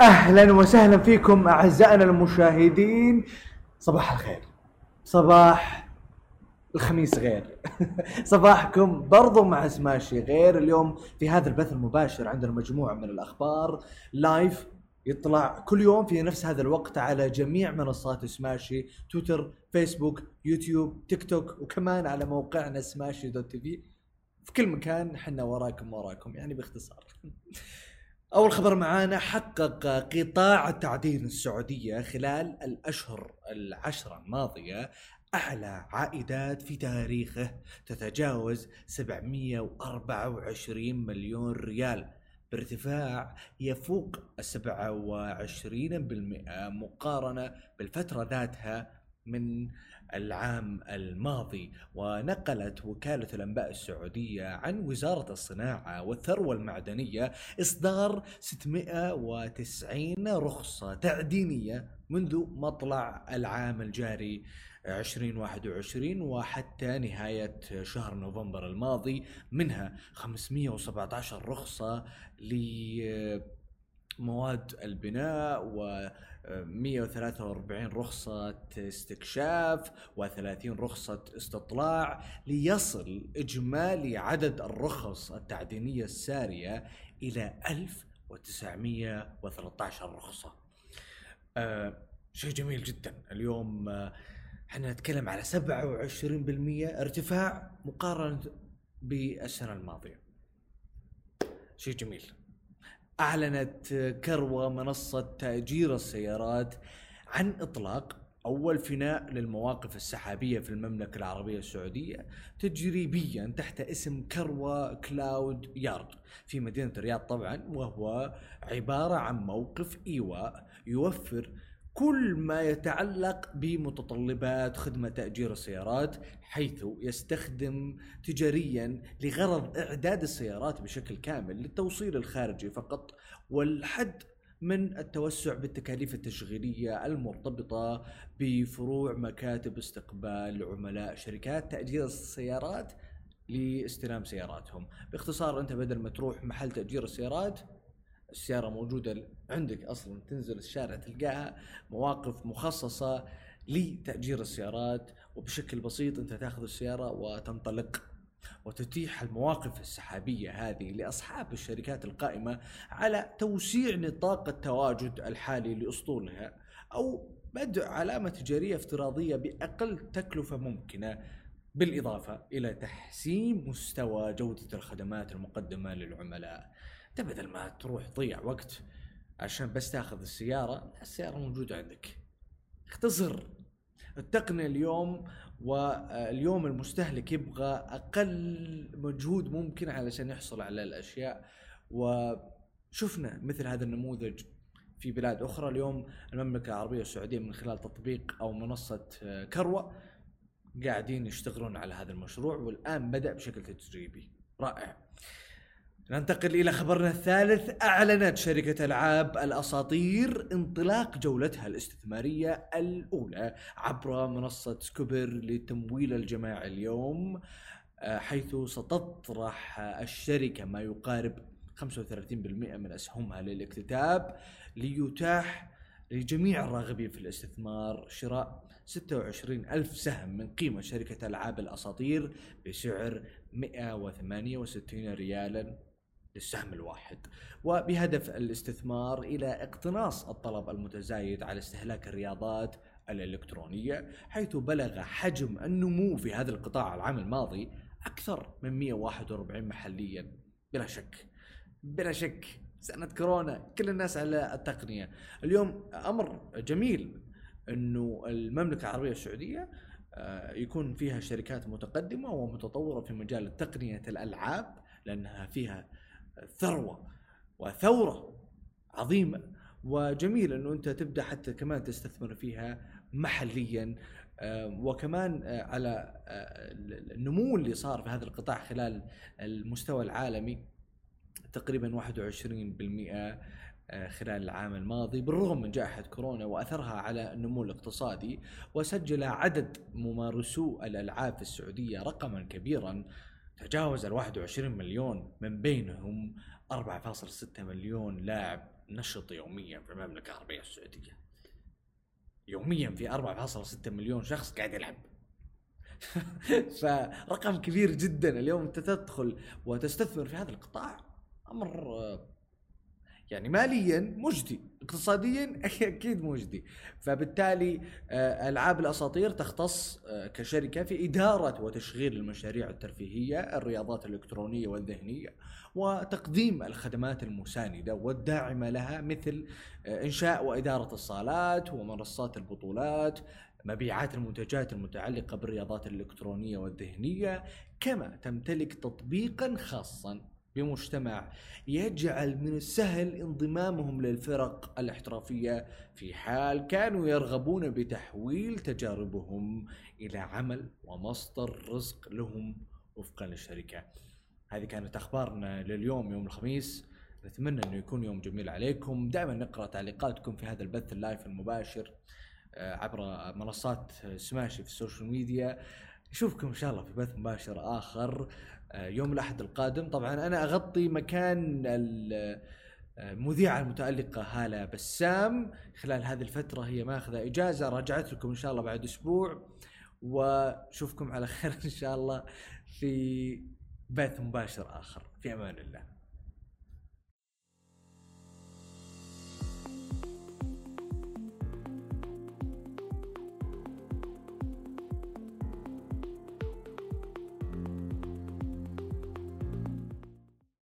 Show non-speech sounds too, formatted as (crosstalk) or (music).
أهلا وسهلا فيكم أعزائنا المشاهدين. صباح الخير. صباح الخميس غير. (laughs) صباحكم برضو مع سماشي غير. اليوم في هذا البث المباشر عندنا مجموعة من الأخبار live يطلع كل يوم في نفس هذا الوقت على جميع منصات سماشي تويتر فيسبوك يوتيوب تيك توك وكمان على موقعنا سماشي dot TV. في كل مكان إحنا وراكم وراكم يعني باختصار. (laughs) أول خبر معانا حقق قطاع التعدين السعودية خلال الأشهر العشرة الماضية أعلى عائدات في تاريخه تتجاوز 724 مليون ريال. بارتفاع يفوق 27% مقارنة بالفترة ذاتها من العام الماضي ونقلت وكالة الأنباء السعودية عن وزارة الصناعة والثروة المعدنية إصدار 690 رخصة تعدينية منذ مطلع العام الجاري 2021 وحتى نهاية شهر نوفمبر الماضي منها 517 رخصة لمواد البناء و 143 رخصة استكشاف و30 رخصة استطلاع ليصل إجمالي عدد الرخص التعدينية السارية إلى 1913 رخصة. آه شيء جميل جدا. اليوم آه إحنا نتكلم على 27% ارتفاع مقارنة بالسنة الماضية. شيء جميل. أعلنت كروة منصة تأجير السيارات عن إطلاق أول فناء للمواقف السحابية في المملكة العربية السعودية تجريبيا تحت اسم كروة كلاود يارد في مدينة الرياض طبعا وهو عبارة عن موقف إيواء يوفر كل ما يتعلق بمتطلبات خدمة تأجير السيارات حيث يستخدم تجاريا لغرض إعداد السيارات بشكل كامل للتوصيل الخارجي فقط والحد من التوسع بالتكاليف التشغيلية المرتبطة بفروع مكاتب استقبال عملاء شركات تأجير السيارات لاستلام سياراتهم. باختصار أنت بدل ما تروح محل تأجير السيارات السيارة موجودة عندك أصلا تنزل الشارع تلقاها مواقف مخصصة لتأجير السيارات وبشكل بسيط أنت تأخذ السيارة وتنطلق وتتيح المواقف السحابية هذه لأصحاب الشركات القائمة على توسيع نطاق التواجد الحالي لأسطولها أو بدء علامة تجارية افتراضية بأقل تكلفة ممكنة بالإضافة إلى تحسين مستوى جودة الخدمات المقدمة للعملاء. انت بدل ما تروح تضيع وقت عشان بس تاخذ السيارة السيارة موجودة عندك. اختصر. التقنيه اليوم واليوم المستهلك يبغى أقل مجهود ممكن علشان يحصل على الأشياء. وشفنا مثل هذا النموذج في بلاد أخرى. اليوم المملكة العربية السعودية من خلال تطبيق أو منصة كروة قاعدين يشتغلون على هذا المشروع والآن بدأ بشكل تجريبي رائع. ننتقل إلى خبرنا الثالث. أعلنت شركة ألعاب الأساطير انطلاق جولتها الاستثمارية الأولى عبر منصة سكوبر لتمويل الجماعي اليوم آه، حيث ستطرح الشركة ما يقارب 35% من أسهمها للاكتتاب ليتاح لجميع الراغبين في الاستثمار شراء 26 ألف سهم من قيمة شركة ألعاب الأساطير بسعر 168 ريالا. للسهم الواحد. وبهدف الاستثمار إلى اقتناص الطلب المتزايد على استهلاك الرياضات الإلكترونية حيث بلغ حجم النمو في هذا القطاع العام الماضي أكثر من 141 محليا. بلا شك بلا شك سنة كورونا كل الناس على التقنية. اليوم أمر جميل أنه المملكة العربية السعودية آه، يكون فيها شركات متقدمة ومتطورة في مجال تقنية الألعاب لأنها فيها ثروة وثورة عظيمة. وجميل إنه أنت تبدأ حتى كمان تستثمر فيها محليا. آه، وكمان آه، على آه، النمو اللي صار في هذا القطاع خلال المستوى العالمي تقريبا 21% خلال العام الماضي بالرغم من جائحة كورونا وأثرها على النمو الاقتصادي وسجل عدد ممارسو الألعاب في السعودية رقما كبيرا. تجاوز ال 21 مليون من بينهم 4.6 مليون لاعب نشط يوميا في المملكة العربية السعودية. يوميا في 4.6 مليون شخص قاعد يلعب. (laughs) فرقم كبير جدا. اليوم أنت تدخل وتستثمر في هذا القطاع. أمر يعني ماليا مجدي اقتصاديا (laughs) أكيد مجدي. فبالتالي آه، ألعاب الأساطير تختص آه، كشركة في إدارة وتشغيل المشاريع الترفيهية الرياضات الإلكترونية والذهنية وتقديم الخدمات المساندة والداعمة لها مثل آه، إنشاء وإدارة الصالات ومنصات البطولات مبيعات المنتجات المتعلقة بالرياضات الإلكترونية والذهنية كما تمتلك تطبيقا خاصا بمجتمع يجعل من السهل انضمامهم للفرق الاحترافية. في حال كانوا يرغبون بتحويل تجاربهم إلى عمل ومصدر رزق لهم وفقا للشركة. هذه كانت أخبارنا لليوم يوم الخميس. نتمنى أنه يكون يوم جميل عليكم. دائما نقرأ تعليقاتكم في هذا البث ال live المباشر آه، عبر منصات سماشي في ال social media. نشوفكم إن شاء الله في بث مباشر آخر. يوم الأحد القادم. طبعا أنا أغطي مكان المذيعة المتألقة هالة بسام. خلال هذه الفترة هي ماخذة إجازة رجعت لكم إن شاء الله بعد أسبوع وشوفكم على خير إن شاء الله في بث مباشر آخر. في أمان الله.